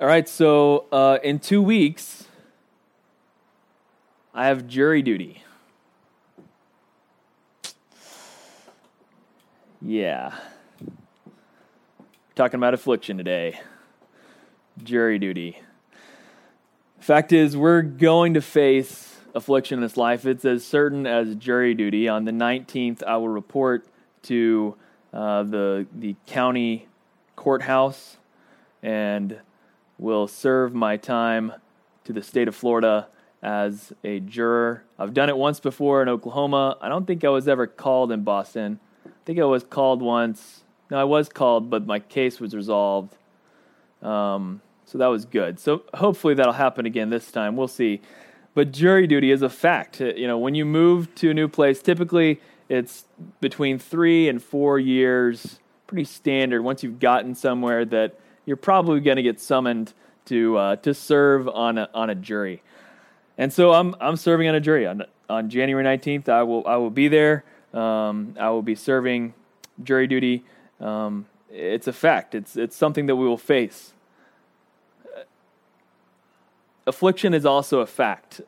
All right, so uh, in two weeks, I have jury duty. Yeah. We're talking about affliction today. Jury duty. Fact is, we're going to face affliction in this life. It's as certain as jury duty. On the 19th, I will report to uh, the, the county courthouse and will serve my time to the state of Florida as a juror. I've done it once before in Oklahoma. I don't think I was ever called in Boston. I think I was called once. No, I was called, but my case was resolved. Um, so that was good. So hopefully that'll happen again this time. We'll see. But jury duty is a fact. You know, when you move to a new place, typically it's between three and four years. Pretty standard. Once you've gotten somewhere that you're probably going to get summoned to uh, to serve on a, on a jury. And so I'm I'm serving on a jury on on January 19th. I will I will be there. Um, I will be serving jury duty. Um, it's a fact. It's it's something that we will face. Affliction is also a fact.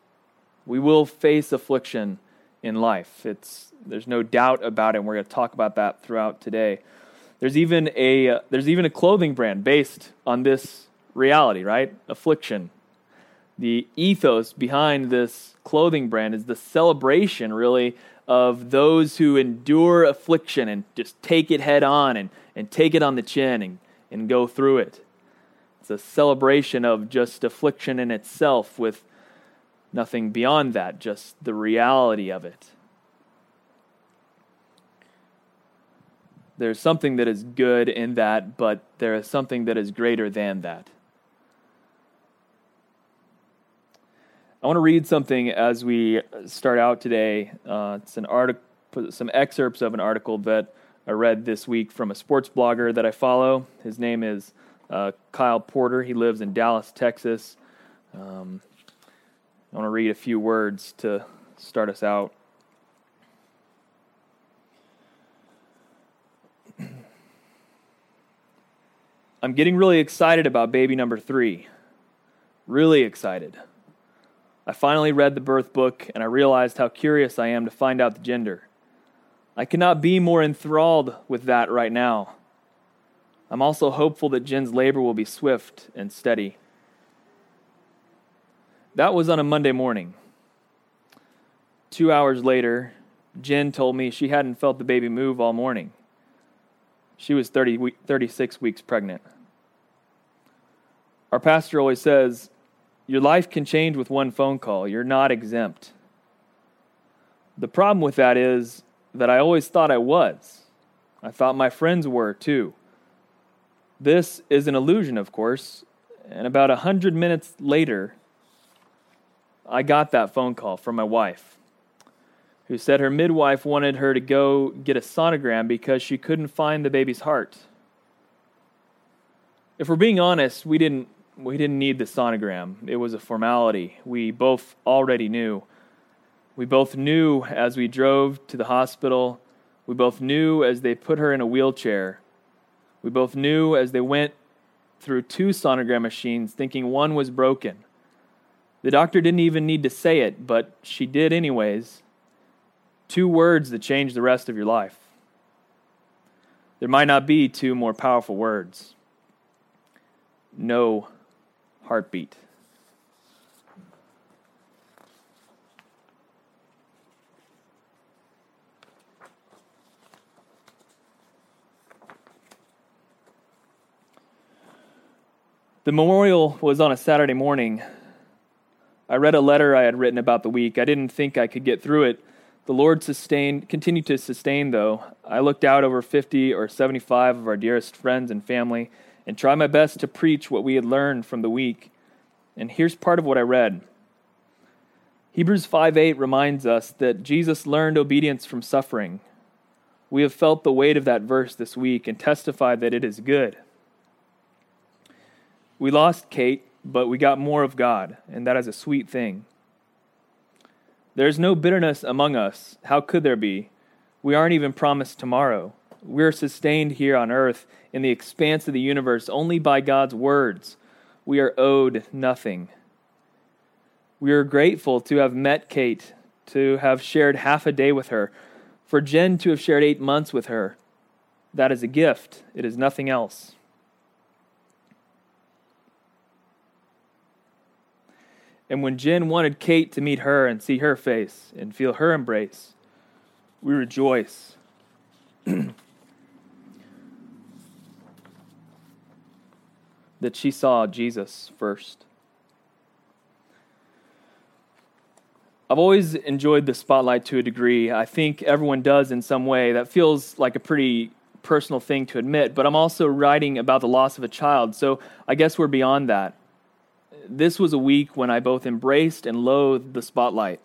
We will face affliction in life. It's there's no doubt about it. And we're going to talk about that throughout today. There's even a uh, there's even a clothing brand based on this reality, right? Affliction. The ethos behind this clothing brand is the celebration, really, of those who endure affliction and just take it head on and, and take it on the chin and, and go through it. It's a celebration of just affliction in itself with nothing beyond that, just the reality of it. There's something that is good in that, but there is something that is greater than that. I want to read something as we start out today. Uh, it's an article, some excerpts of an article that I read this week from a sports blogger that I follow. His name is uh, Kyle Porter. He lives in Dallas, Texas. Um, I want to read a few words to start us out. I'm getting really excited about baby number three. Really excited. I finally read the birth book and I realized how curious I am to find out the gender. I cannot be more enthralled with that right now. I'm also hopeful that Jen's labor will be swift and steady. That was on a Monday morning. Two hours later, Jen told me she hadn't felt the baby move all morning. She was 30, 36 weeks pregnant. Our pastor always says, Your life can change with one phone call. You're not exempt. The problem with that is that I always thought I was. I thought my friends were too. This is an illusion, of course, and about a hundred minutes later, I got that phone call from my wife who said her midwife wanted her to go get a sonogram because she couldn't find the baby's heart. If we're being honest, we didn't we didn't need the sonogram. It was a formality. We both already knew. We both knew as we drove to the hospital. We both knew as they put her in a wheelchair. We both knew as they went through two sonogram machines, thinking one was broken. The doctor didn't even need to say it, but she did anyways. Two words that change the rest of your life. There might not be two more powerful words. No heartbeat. The memorial was on a Saturday morning. I read a letter I had written about the week. I didn't think I could get through it the Lord sustained, continued to sustain, though. I looked out over 50 or 75 of our dearest friends and family and tried my best to preach what we had learned from the week. And here's part of what I read. Hebrews 5:8 reminds us that Jesus learned obedience from suffering. We have felt the weight of that verse this week and testified that it is good. We lost Kate, but we got more of God, and that is a sweet thing. There's no bitterness among us. How could there be? We aren't even promised tomorrow. We're sustained here on earth in the expanse of the universe only by God's words. we are owed nothing. We are grateful to have met Kate, to have shared half a day with her, for Jen to have shared eight months with her. That is a gift, it is nothing else. And when Jen wanted Kate to meet her and see her face and feel her embrace, we rejoice. that she saw Jesus first. I've always enjoyed the spotlight to a degree. I think everyone does in some way. That feels like a pretty personal thing to admit, but I'm also writing about the loss of a child, so I guess we're beyond that. This was a week when I both embraced and loathed the spotlight.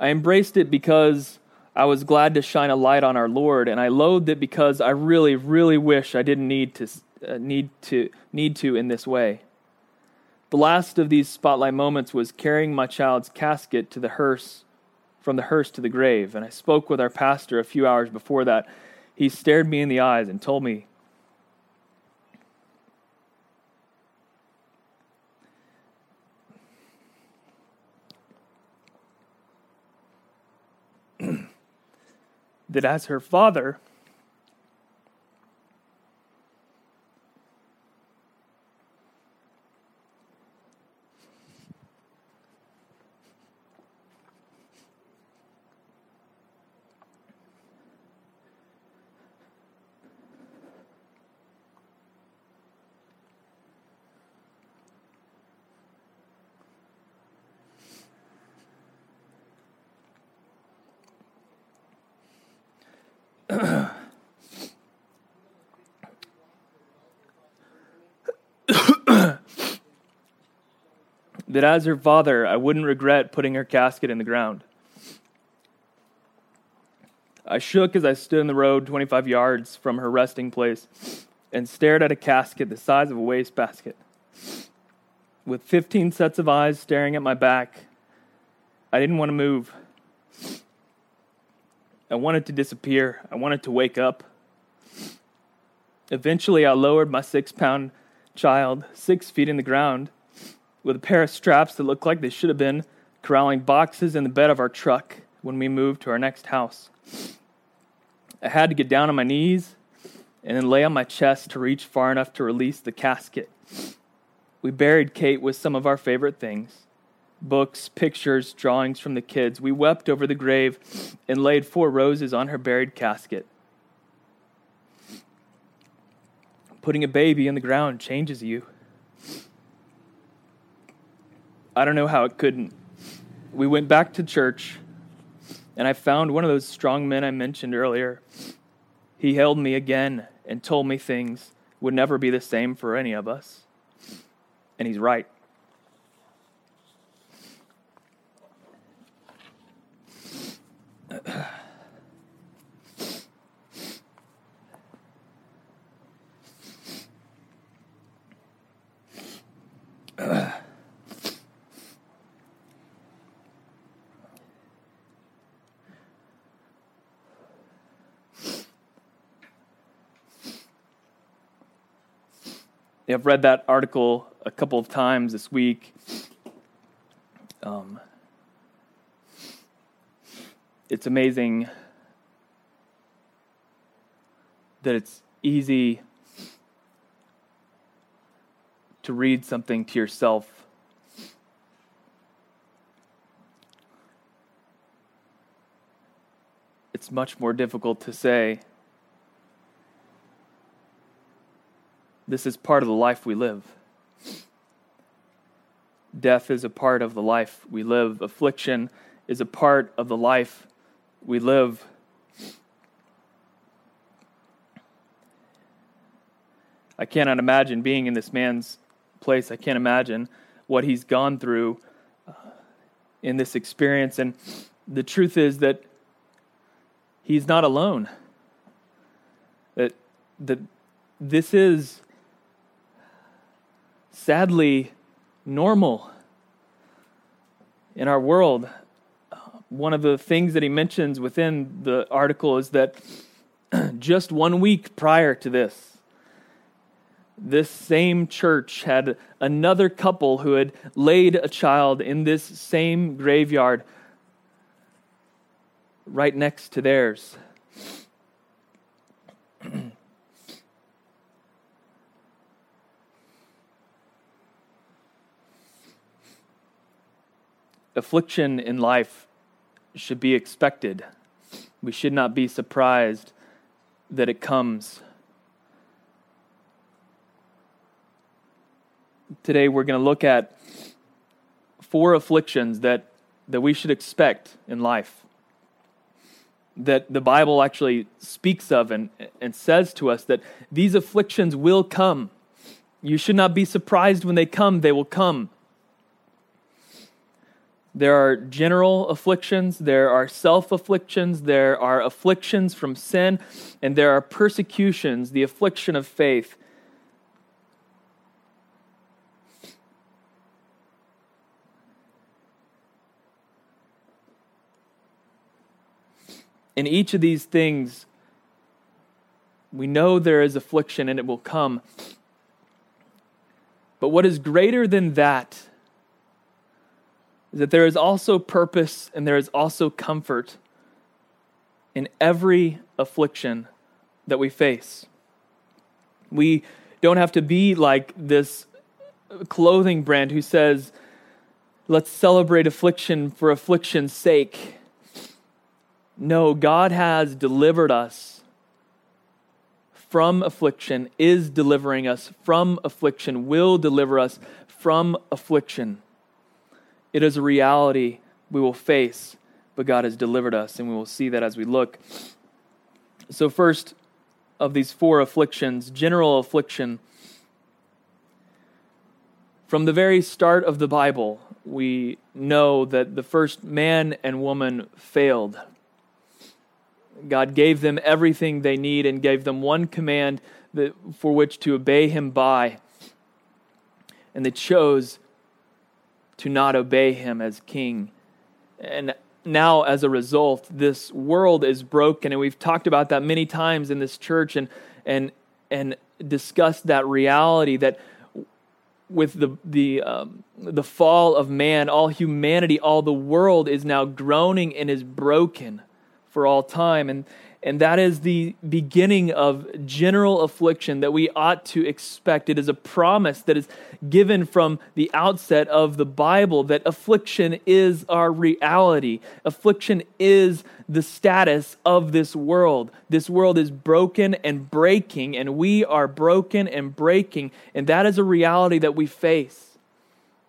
I embraced it because I was glad to shine a light on our Lord, and I loathed it because I really, really wish I didn't need to uh, need to need to in this way. The last of these spotlight moments was carrying my child's casket to the hearse, from the hearse to the grave, and I spoke with our pastor a few hours before that. He stared me in the eyes and told me that as her father, that as her father, I wouldn't regret putting her casket in the ground. I shook as I stood in the road 25 yards from her resting place and stared at a casket the size of a wastebasket. With 15 sets of eyes staring at my back, I didn't want to move. I wanted to disappear. I wanted to wake up. Eventually, I lowered my six pound child six feet in the ground with a pair of straps that looked like they should have been corralling boxes in the bed of our truck when we moved to our next house. I had to get down on my knees and then lay on my chest to reach far enough to release the casket. We buried Kate with some of our favorite things books, pictures, drawings from the kids. We wept over the grave and laid four roses on her buried casket. Putting a baby in the ground changes you. I don't know how it couldn't. We went back to church, and I found one of those strong men I mentioned earlier. He held me again and told me things would never be the same for any of us. And he's right. I've read that article a couple of times this week. Um, it's amazing that it's easy to read something to yourself. It's much more difficult to say, This is part of the life we live. Death is a part of the life we live. Affliction is a part of the life we live. I cannot imagine being in this man's place. I can't imagine what he's gone through uh, in this experience. And the truth is that he's not alone. That, that this is sadly normal in our world. One of the things that he mentions within the article is that just one week prior to this, this same church had another couple who had laid a child in this same graveyard right next to theirs. Affliction in life should be expected. We should not be surprised that it comes. Today we're going to look at four afflictions that, that we should expect in life. That the Bible actually speaks of and, and says to us that these afflictions will come. You should not be surprised when they come, they will come. There are general afflictions, there are self afflictions, there are afflictions from sin, and there are persecutions, the affliction of faith. In each of these things, we know there is affliction and it will come. But what is greater than that is that there is also purpose and there is also comfort in every affliction that we face. We don't have to be like this clothing brand who says, let's celebrate affliction for affliction's sake. No, God has delivered us from affliction, is delivering us from affliction, will deliver us from affliction. It is a reality we will face, but God has delivered us, and we will see that as we look. So, first of these four afflictions, general affliction. From the very start of the Bible, we know that the first man and woman failed. God gave them everything they need and gave them one command that, for which to obey Him by. And they chose to not obey him as king. And now, as a result, this world is broken, and we've talked about that many times in this church and, and, and discussed that reality that with the, the, um, the fall of man, all humanity, all the world is now groaning and is broken for all time. And, and that is the beginning of general affliction that we ought to expect. It is a promise that is given from the outset of the Bible that affliction is our reality. Affliction is the status of this world. This world is broken and breaking, and we are broken and breaking, and that is a reality that we face.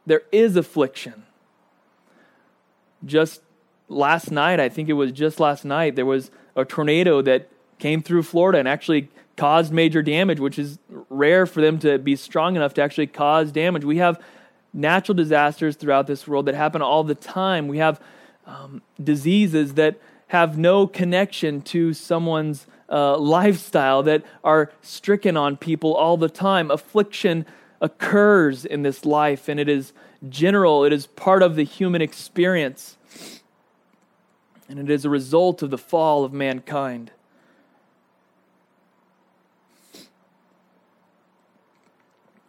There is affliction. Just last night, I think it was just last night, there was a tornado that came through Florida and actually caused major damage, which is rare for them to be strong enough to actually cause damage. We have natural disasters throughout this world that happen all the time. We have um, diseases that have no connection to someone's uh, lifestyle that are stricken on people all the time. Affliction occurs in this life, and it is general, it is part of the human experience and it is a result of the fall of mankind.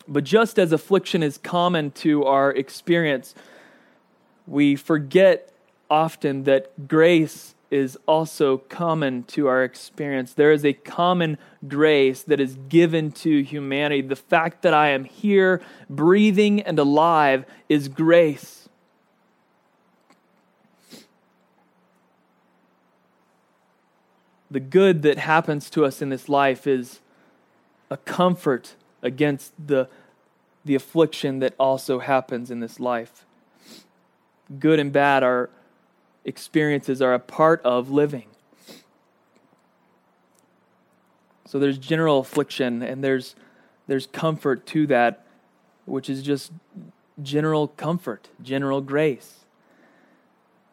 But just as affliction is common to our experience, we forget often that grace is also common to our experience. There is a common grace that is given to humanity. The fact that I am here, breathing and alive, is grace. The good that happens to us in this life is a comfort against the, the affliction that also happens in this life. Good and bad are experiences are a part of living. So there's general affliction and there's there's comfort to that which is just general comfort, general grace.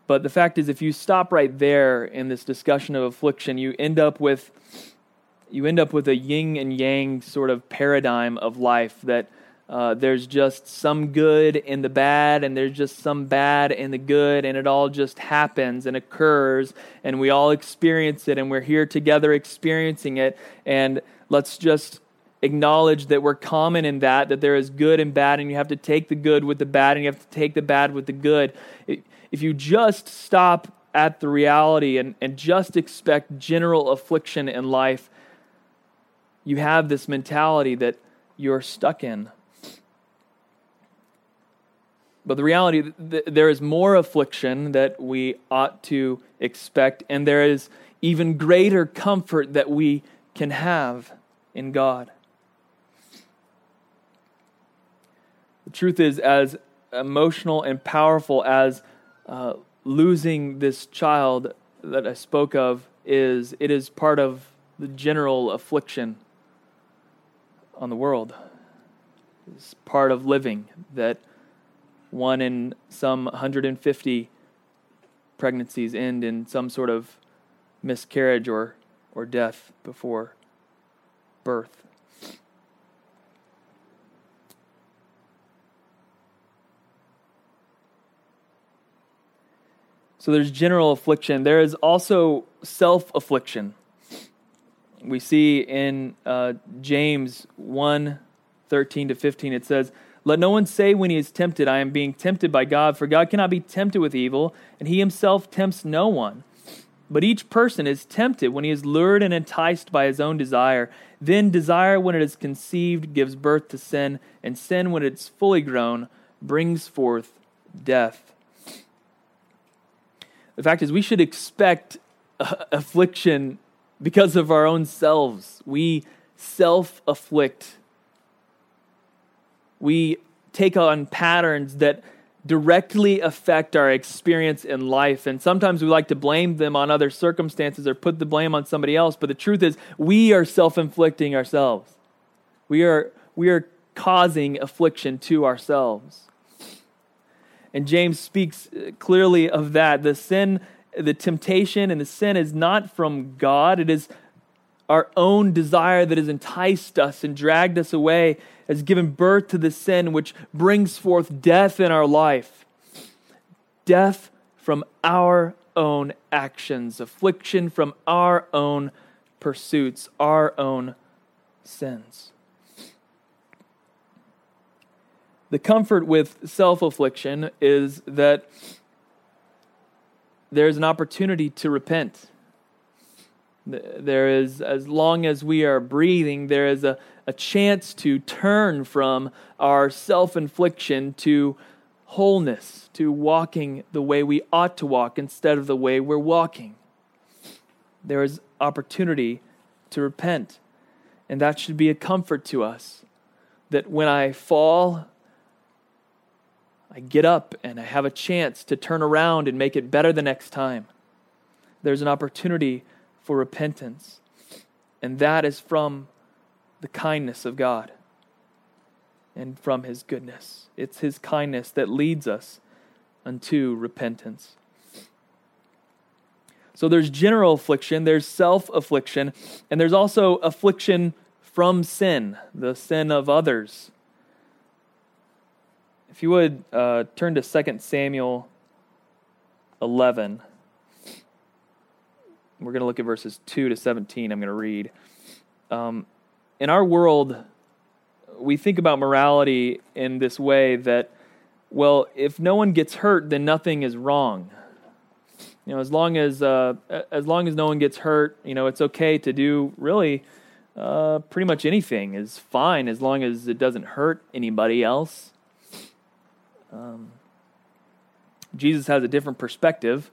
But the fact is, if you stop right there in this discussion of affliction, you end up with you end up with a yin and yang sort of paradigm of life that uh, there's just some good in the bad, and there's just some bad in the good, and it all just happens and occurs, and we all experience it, and we're here together experiencing it. And let's just acknowledge that we're common in that, that there is good and bad, and you have to take the good with the bad, and you have to take the bad with the good. If you just stop at the reality and, and just expect general affliction in life, you have this mentality that you're stuck in. But the reality, there is more affliction that we ought to expect, and there is even greater comfort that we can have in God. The truth is, as emotional and powerful as uh, losing this child that I spoke of is, it is part of the general affliction on the world. It's part of living that one in some 150 pregnancies end in some sort of miscarriage or, or death before birth. So there's general affliction. There is also self affliction. We see in uh, James 1 13 to 15, it says, Let no one say when he is tempted, I am being tempted by God, for God cannot be tempted with evil, and he himself tempts no one. But each person is tempted when he is lured and enticed by his own desire. Then desire, when it is conceived, gives birth to sin, and sin, when it's fully grown, brings forth death. The fact is, we should expect uh, affliction because of our own selves. We self afflict. We take on patterns that directly affect our experience in life. And sometimes we like to blame them on other circumstances or put the blame on somebody else. But the truth is, we are self inflicting ourselves. We are, we are causing affliction to ourselves. And James speaks uh, clearly of that. The sin, the temptation, and the sin is not from God, it is our own desire that has enticed us and dragged us away has given birth to the sin which brings forth death in our life. Death from our own actions, affliction from our own pursuits, our own sins. The comfort with self affliction is that there's an opportunity to repent. There is, as long as we are breathing, there is a, a chance to turn from our self infliction to wholeness, to walking the way we ought to walk instead of the way we're walking. There is opportunity to repent. And that should be a comfort to us that when I fall, I get up and I have a chance to turn around and make it better the next time. There's an opportunity for repentance. And that is from the kindness of God and from His goodness. It's His kindness that leads us unto repentance. So there's general affliction, there's self affliction, and there's also affliction from sin, the sin of others. If you would uh, turn to 2 Samuel 11. We're going to look at verses 2 to 17. I'm going to read. Um, in our world, we think about morality in this way that, well, if no one gets hurt, then nothing is wrong. You know, as long as uh, as long as no one gets hurt, you know, it's okay to do really uh, pretty much anything is fine as long as it doesn't hurt anybody else. Um, Jesus has a different perspective.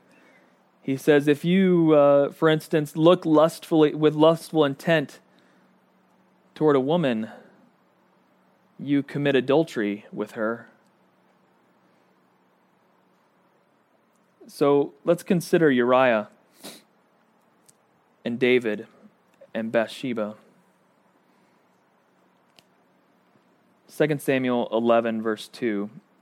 He says, if you, uh, for instance, look lustfully with lustful intent toward a woman, you commit adultery with her. So let's consider Uriah and David and Bathsheba. 2 Samuel 11, verse 2.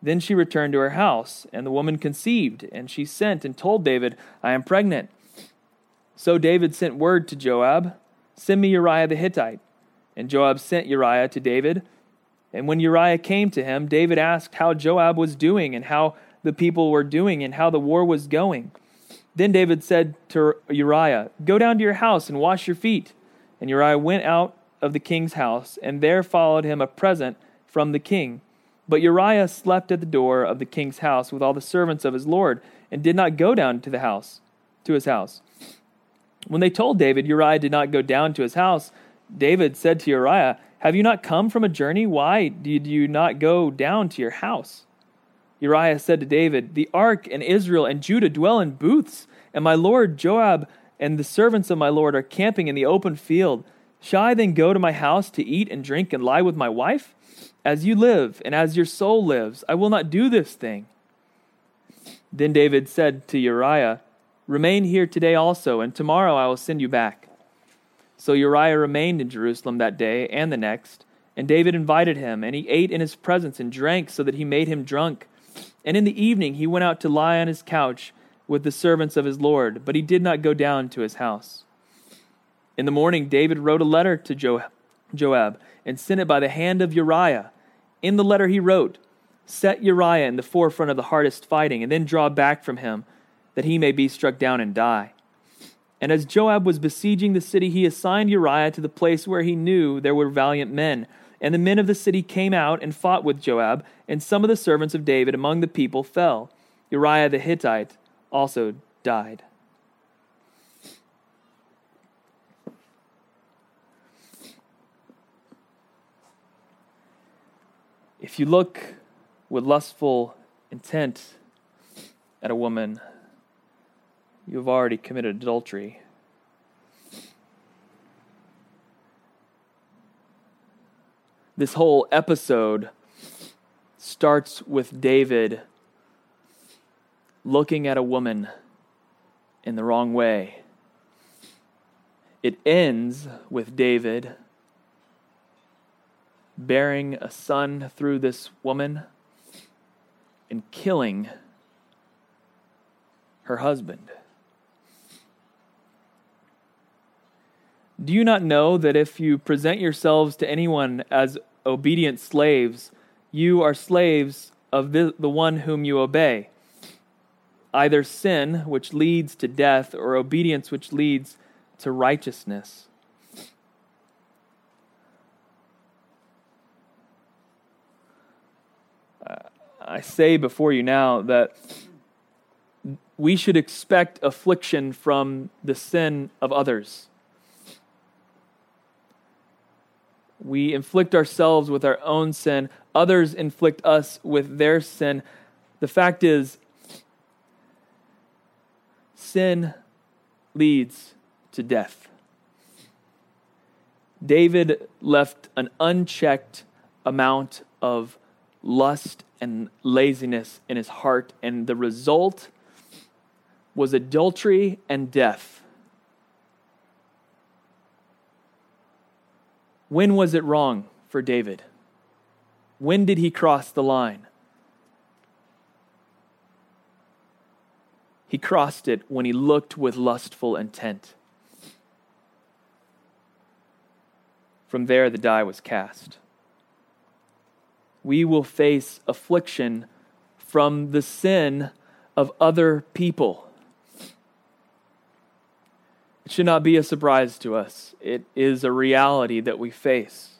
Then she returned to her house, and the woman conceived, and she sent and told David, I am pregnant. So David sent word to Joab, Send me Uriah the Hittite. And Joab sent Uriah to David. And when Uriah came to him, David asked how Joab was doing, and how the people were doing, and how the war was going. Then David said to Uriah, Go down to your house and wash your feet. And Uriah went out of the king's house, and there followed him a present from the king. But Uriah slept at the door of the king's house with all the servants of his lord, and did not go down to the house, to his house. When they told David Uriah did not go down to his house, David said to Uriah, Have you not come from a journey? Why did you not go down to your house? Uriah said to David, The ark and Israel and Judah dwell in booths, and my lord Joab and the servants of my lord are camping in the open field. Shall I then go to my house to eat and drink and lie with my wife? As you live, and as your soul lives, I will not do this thing. Then David said to Uriah, Remain here today also, and tomorrow I will send you back. So Uriah remained in Jerusalem that day and the next, and David invited him, and he ate in his presence and drank so that he made him drunk. And in the evening he went out to lie on his couch with the servants of his Lord, but he did not go down to his house. In the morning, David wrote a letter to Joab and sent it by the hand of Uriah. In the letter, he wrote, Set Uriah in the forefront of the hardest fighting, and then draw back from him, that he may be struck down and die. And as Joab was besieging the city, he assigned Uriah to the place where he knew there were valiant men. And the men of the city came out and fought with Joab, and some of the servants of David among the people fell. Uriah the Hittite also died. If you look with lustful intent at a woman, you have already committed adultery. This whole episode starts with David looking at a woman in the wrong way. It ends with David bearing a son through this woman and killing her husband. Do you not know that if you present yourselves to anyone as obedient slaves, you are slaves of the, the one whom you obey? Either sin, which leads to death, or obedience, which leads to righteousness. I say before you now that we should expect affliction from the sin of others. We inflict ourselves with our own sin, others inflict us with their sin. The fact is, sin leads to death. David left an unchecked amount of lust and laziness in his heart, and the result was adultery and death. When was it wrong for David? When did he cross the line? He crossed it when he looked with lustful intent. From there, the die was cast we will face affliction from the sin of other people. It should not be a surprise to us, it is a reality that we face.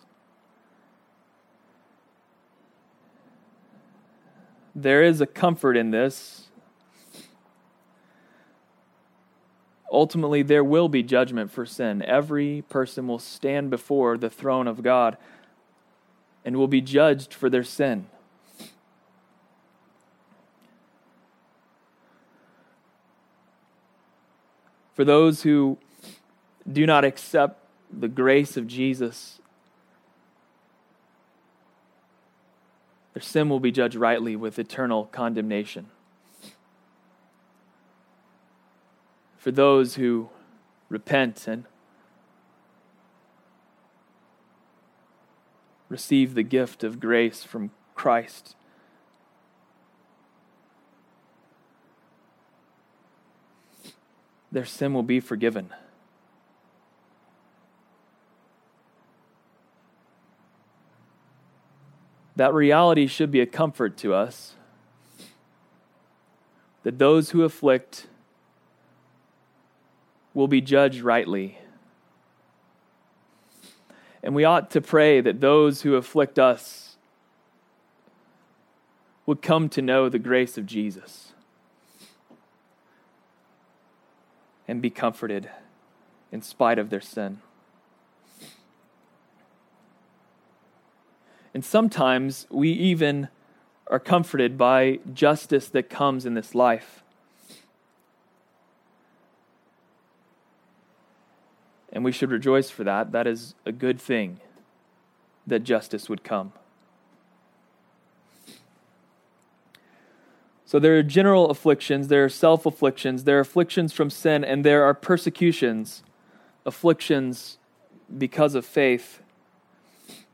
There is a comfort in this. Ultimately, there will be judgment for sin. Every person will stand before the throne of God and will be judged for their sin. For those who do not accept the grace of Jesus, their sin will be judged rightly with eternal condemnation. For those who repent and receive the gift of grace from Christ. Their sin will be forgiven. That reality should be a comfort to us that those who afflict will be judged rightly. And we ought to pray that those who afflict us would come to know the grace of Jesus and be comforted in spite of their sin. And sometimes we even are comforted by justice that comes in this life. And we should rejoice for that. That is a good thing that justice would come. So there are general afflictions, there are self afflictions, there are afflictions from sin, and there are persecutions, afflictions because of faith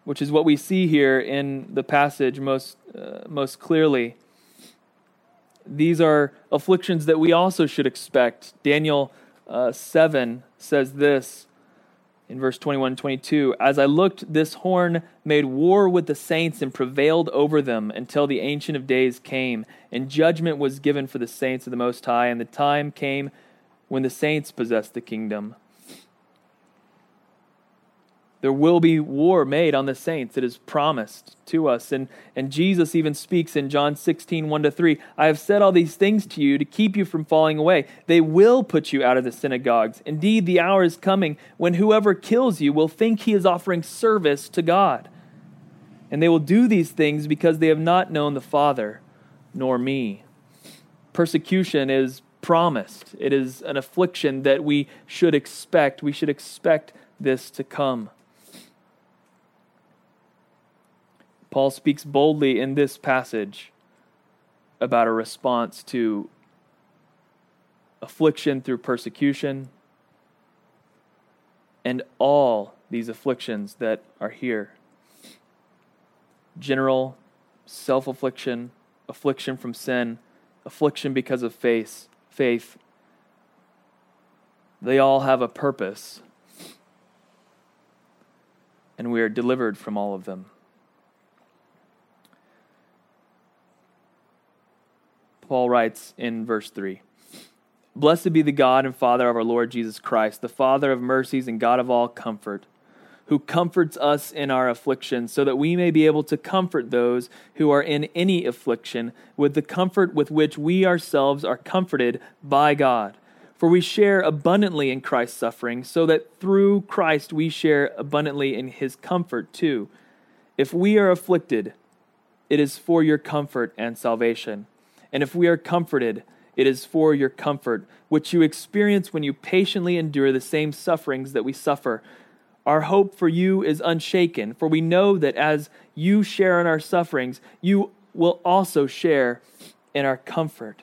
which is what we see here in the passage most, uh, most clearly. These are afflictions that we also should expect. Daniel uh, 7 says this in verse 21 22 As I looked, this horn made war with the saints and prevailed over them until the Ancient of Days came, and judgment was given for the saints of the Most High, and the time came when the saints possessed the kingdom. There will be war made on the saints. It is promised to us. And, and Jesus even speaks in John 16, 1 to 3 I have said all these things to you to keep you from falling away. They will put you out of the synagogues. Indeed, the hour is coming when whoever kills you will think he is offering service to God. And they will do these things because they have not known the Father nor me. Persecution is promised, it is an affliction that we should expect. We should expect this to come. Paul speaks boldly in this passage about a response to affliction through persecution and all these afflictions that are here general self affliction, affliction from sin, affliction because of faith, faith. They all have a purpose, and we are delivered from all of them. Paul writes in verse 3 Blessed be the God and Father of our Lord Jesus Christ, the Father of mercies and God of all comfort, who comforts us in our affliction, so that we may be able to comfort those who are in any affliction with the comfort with which we ourselves are comforted by God. For we share abundantly in Christ's suffering, so that through Christ we share abundantly in his comfort too. If we are afflicted, it is for your comfort and salvation and if we are comforted, it is for your comfort, which you experience when you patiently endure the same sufferings that we suffer. Our hope for you is unshaken, for we know that as you share in our sufferings, you will also share in our comfort.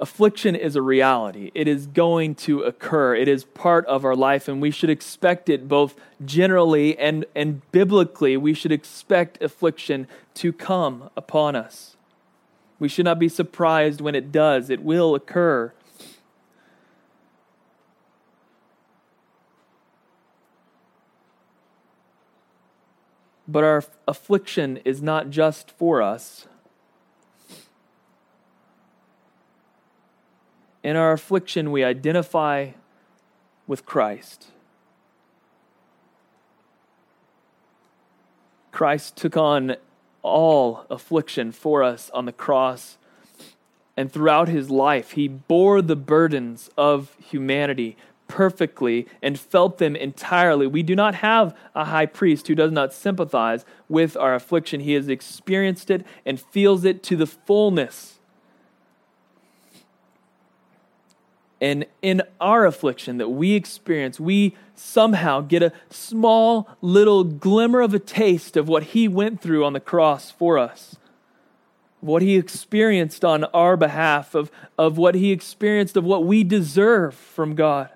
Affliction is a reality. It is going to occur. It is part of our life, and we should expect it both generally and, and biblically. We should expect affliction to come upon us. We should not be surprised when it does, it will occur. But our affliction is not just for us. In our affliction, we identify with Christ. Christ took on all affliction for us on the cross. And throughout his life, he bore the burdens of humanity perfectly and felt them entirely. We do not have a high priest who does not sympathize with our affliction. He has experienced it and feels it to the fullness. And in our affliction that we experience, we somehow get a small little glimmer of a taste of what he went through on the cross for us, what he experienced on our behalf, of, of what he experienced, of what we deserve from God.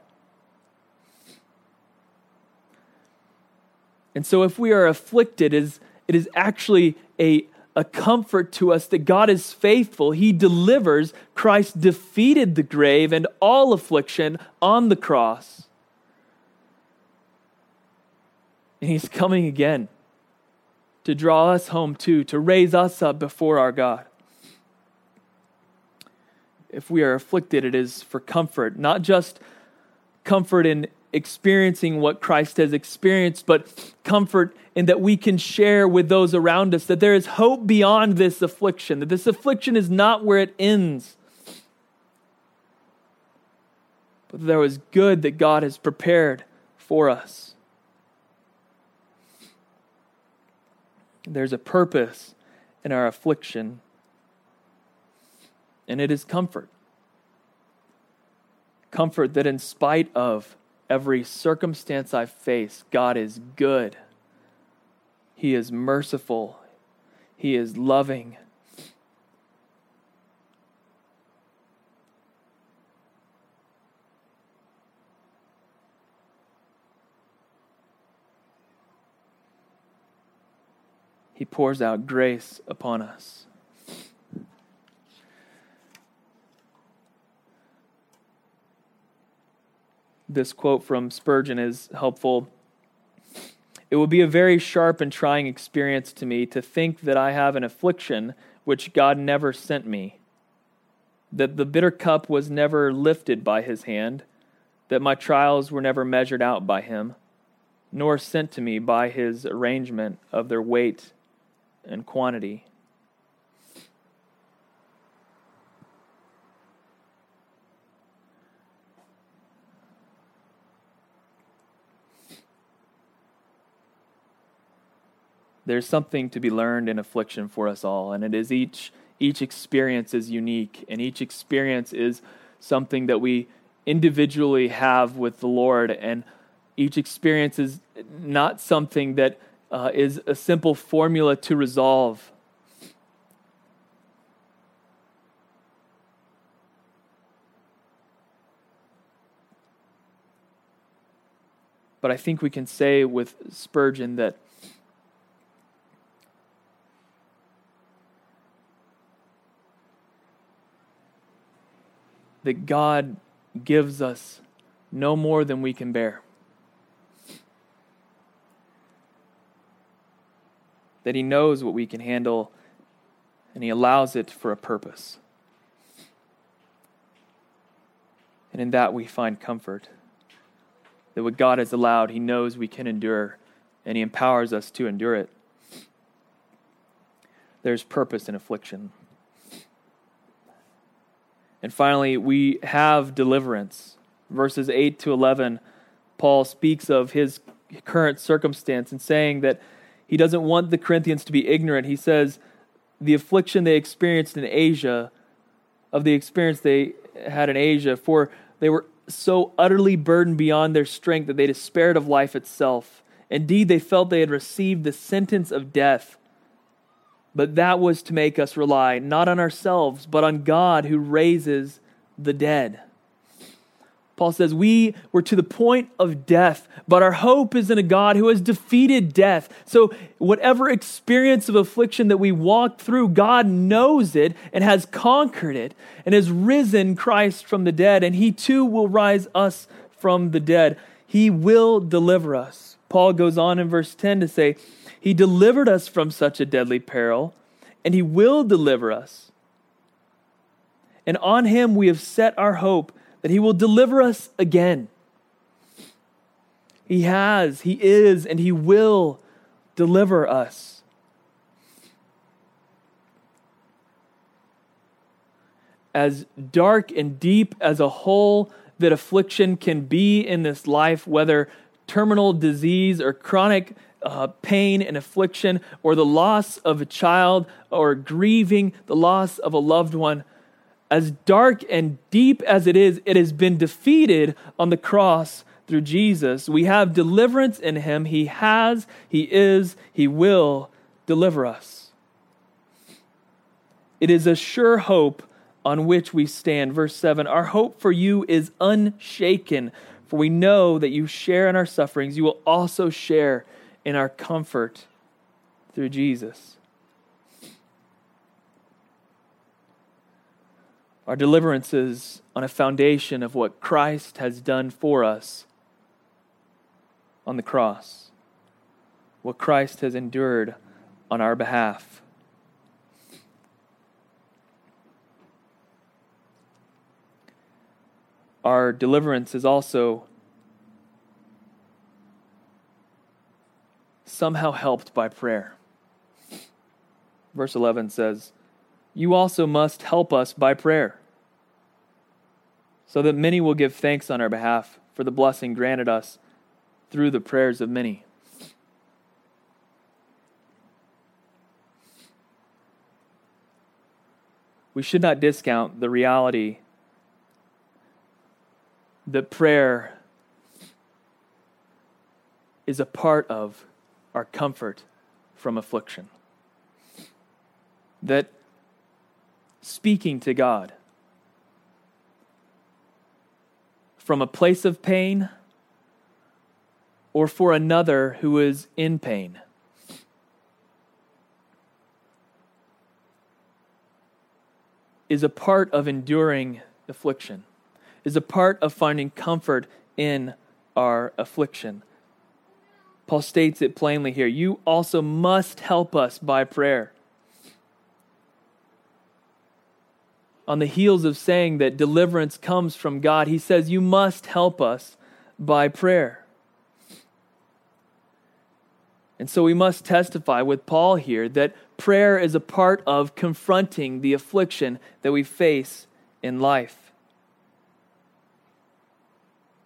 And so if we are afflicted, it is, it is actually a, a comfort to us that God is faithful. He delivers. Christ defeated the grave and all affliction on the cross. And He's coming again to draw us home too, to raise us up before our God. If we are afflicted, it is for comfort, not just comfort in experiencing what Christ has experienced, but comfort in that we can share with those around us that there is hope beyond this affliction, that this affliction is not where it ends. But there is good that God has prepared for us. There's a purpose in our affliction, and it is comfort. Comfort that, in spite of every circumstance I face, God is good. He is merciful. He is loving. He pours out grace upon us. This quote from Spurgeon is helpful. It will be a very sharp and trying experience to me to think that I have an affliction which God never sent me, that the bitter cup was never lifted by his hand, that my trials were never measured out by him, nor sent to me by his arrangement of their weight and quantity. There's something to be learned in affliction for us all, and it is each each experience is unique, and each experience is something that we individually have with the Lord, and each experience is not something that uh, is a simple formula to resolve. But I think we can say with Spurgeon that that God gives us no more than we can bear. that He knows what we can handle and He allows it for a purpose. And in that we find comfort. That what God has allowed, He knows we can endure, and He empowers us to endure it. There's purpose in affliction. And finally, we have deliverance. Verses 8 to 11, Paul speaks of his current circumstance and saying that he doesn't want the Corinthians to be ignorant. He says the affliction they experienced in Asia, of the experience they had in Asia, for they were so utterly burdened beyond their strength that they despaired of life itself. Indeed, they felt they had received the sentence of death. But that was to make us rely not on ourselves, but on God who raises the dead. Paul says, We were to the point of death, but our hope is in a God who has defeated death. So, whatever experience of affliction that we walk through, God knows it and has conquered it and has risen Christ from the dead, and he too will rise us from the dead. He will deliver us. Paul goes on in verse 10 to say, He delivered us from such a deadly peril, and he will deliver us. And on him we have set our hope that he will deliver us again. He has, he is, and he will deliver us. As dark and deep as a hole that affliction can be in this life, whether terminal disease or chronic uh, pain and affliction, or the loss of a child, or grieving the loss of a loved one, as dark and deep as it is, it has been defeated on the cross through Jesus. We have deliverance in him. He has, he is, he will deliver us. It is a sure hope on which we stand. Verse 7 Our hope for you is unshaken, for we know that you share in our sufferings. You will also share in our comfort through Jesus. Our deliverance is on a foundation of what Christ has done for us on the cross, what Christ has endured on our behalf. Our deliverance is also somehow helped by prayer. Verse 11 says, You also must help us by prayer, so that many will give thanks on our behalf for the blessing granted us through the prayers of many. We should not discount the reality that prayer is a part of our comfort from affliction. That speaking to God from a place of pain or for another who is in pain. Is a part of enduring affliction, is a part of finding comfort in our affliction. Paul states it plainly here. You also must help us by prayer. On the heels of saying that deliverance comes from God, he says, You must help us by prayer. And so we must testify with Paul here that prayer is a part of confronting the affliction that we face in life.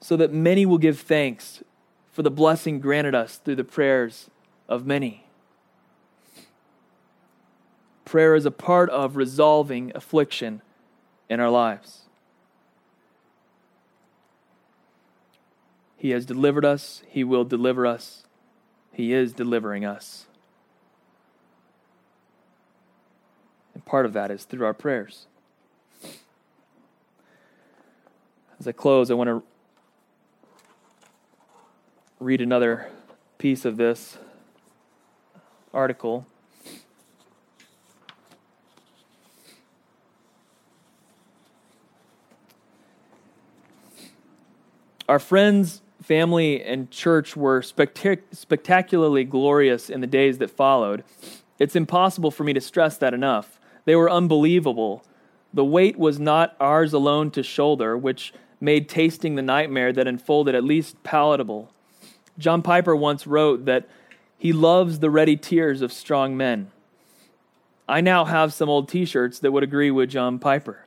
So that many will give thanks for the blessing granted us through the prayers of many. Prayer is a part of resolving affliction in our lives. He has delivered us, He will deliver us, He is delivering us. And part of that is through our prayers. As I close, I want to read another piece of this article. Our friends, family, and church were spectac- spectacularly glorious in the days that followed. It's impossible for me to stress that enough. They were unbelievable. The weight was not ours alone to shoulder, which made tasting the nightmare that unfolded at least palatable. John Piper once wrote that he loves the ready tears of strong men. I now have some old t shirts that would agree with John Piper.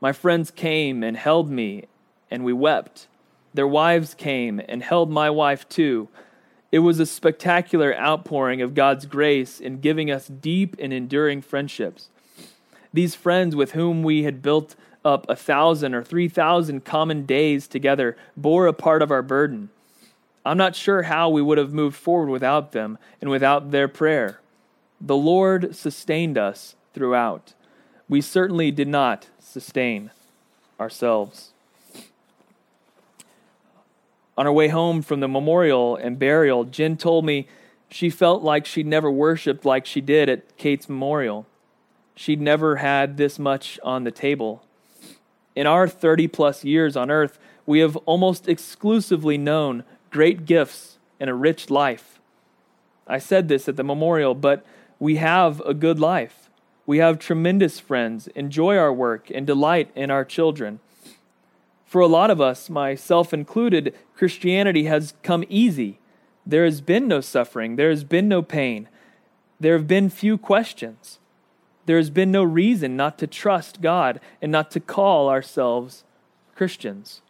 My friends came and held me, and we wept. Their wives came and held my wife too. It was a spectacular outpouring of God's grace in giving us deep and enduring friendships. These friends with whom we had built up a thousand or three thousand common days together bore a part of our burden. I'm not sure how we would have moved forward without them and without their prayer. The Lord sustained us throughout. We certainly did not sustain ourselves. On our way home from the memorial and burial, Jen told me she felt like she'd never worshiped like she did at Kate's memorial. She'd never had this much on the table. In our 30 plus years on earth, we have almost exclusively known great gifts and a rich life. I said this at the memorial, but we have a good life. We have tremendous friends, enjoy our work, and delight in our children. For a lot of us, myself included, Christianity has come easy. There has been no suffering, there has been no pain, there have been few questions. There has been no reason not to trust God and not to call ourselves Christians.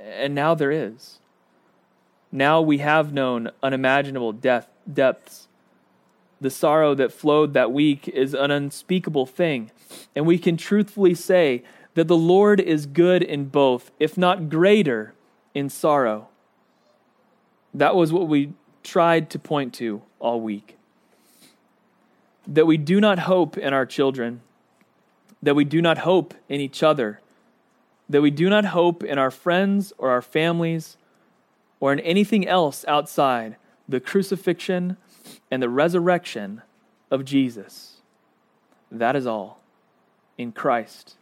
And now there is. Now we have known unimaginable death, depths. The sorrow that flowed that week is an unspeakable thing, and we can truthfully say that the Lord is good in both, if not greater in sorrow. That was what we tried to point to all week. That we do not hope in our children, that we do not hope in each other, that we do not hope in our friends or our families or in anything else outside the crucifixion and the resurrection of Jesus. That is all in Christ,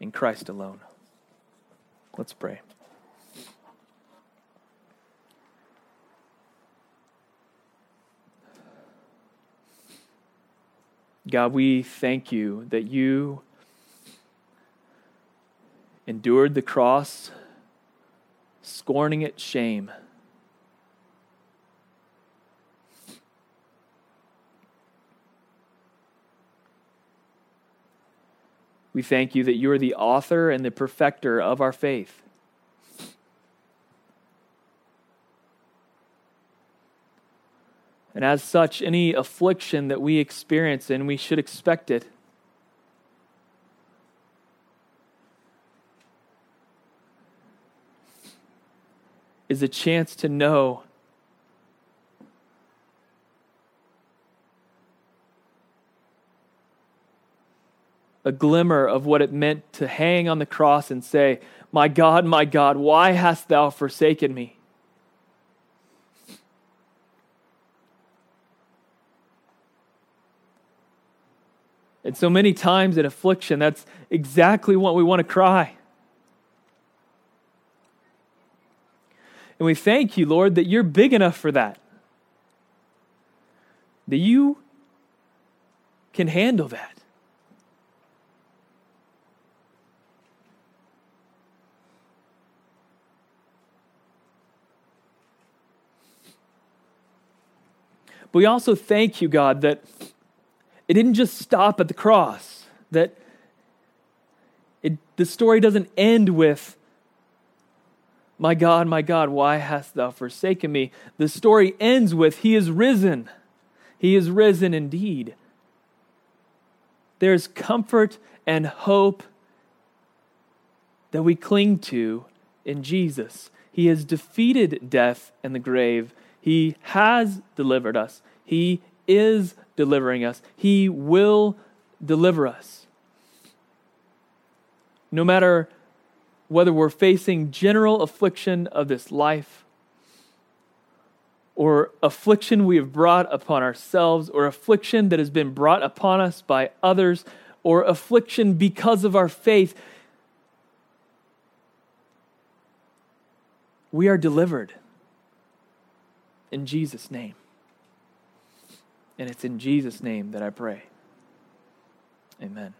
in Christ alone. Let's pray. God, we thank you that you endured the cross, scorning its shame. We thank you that you are the author and the perfecter of our faith. And as such, any affliction that we experience, and we should expect it, is a chance to know a glimmer of what it meant to hang on the cross and say, My God, my God, why hast thou forsaken me? And so many times in affliction, that's exactly what we want to cry. And we thank you, Lord, that you're big enough for that. That you can handle that. But we also thank you, God, that it didn't just stop at the cross, that it, the story doesn't end with, My God, my God, why hast thou forsaken me? The story ends with, He is risen. He is risen indeed. There's comfort and hope that we cling to in Jesus. He has defeated death and the grave. He has delivered us. He is delivering us. He will deliver us. No matter whether we're facing general affliction of this life, or affliction we have brought upon ourselves, or affliction that has been brought upon us by others, or affliction because of our faith, we are delivered in Jesus' name. And it's in Jesus' name that I pray. Amen.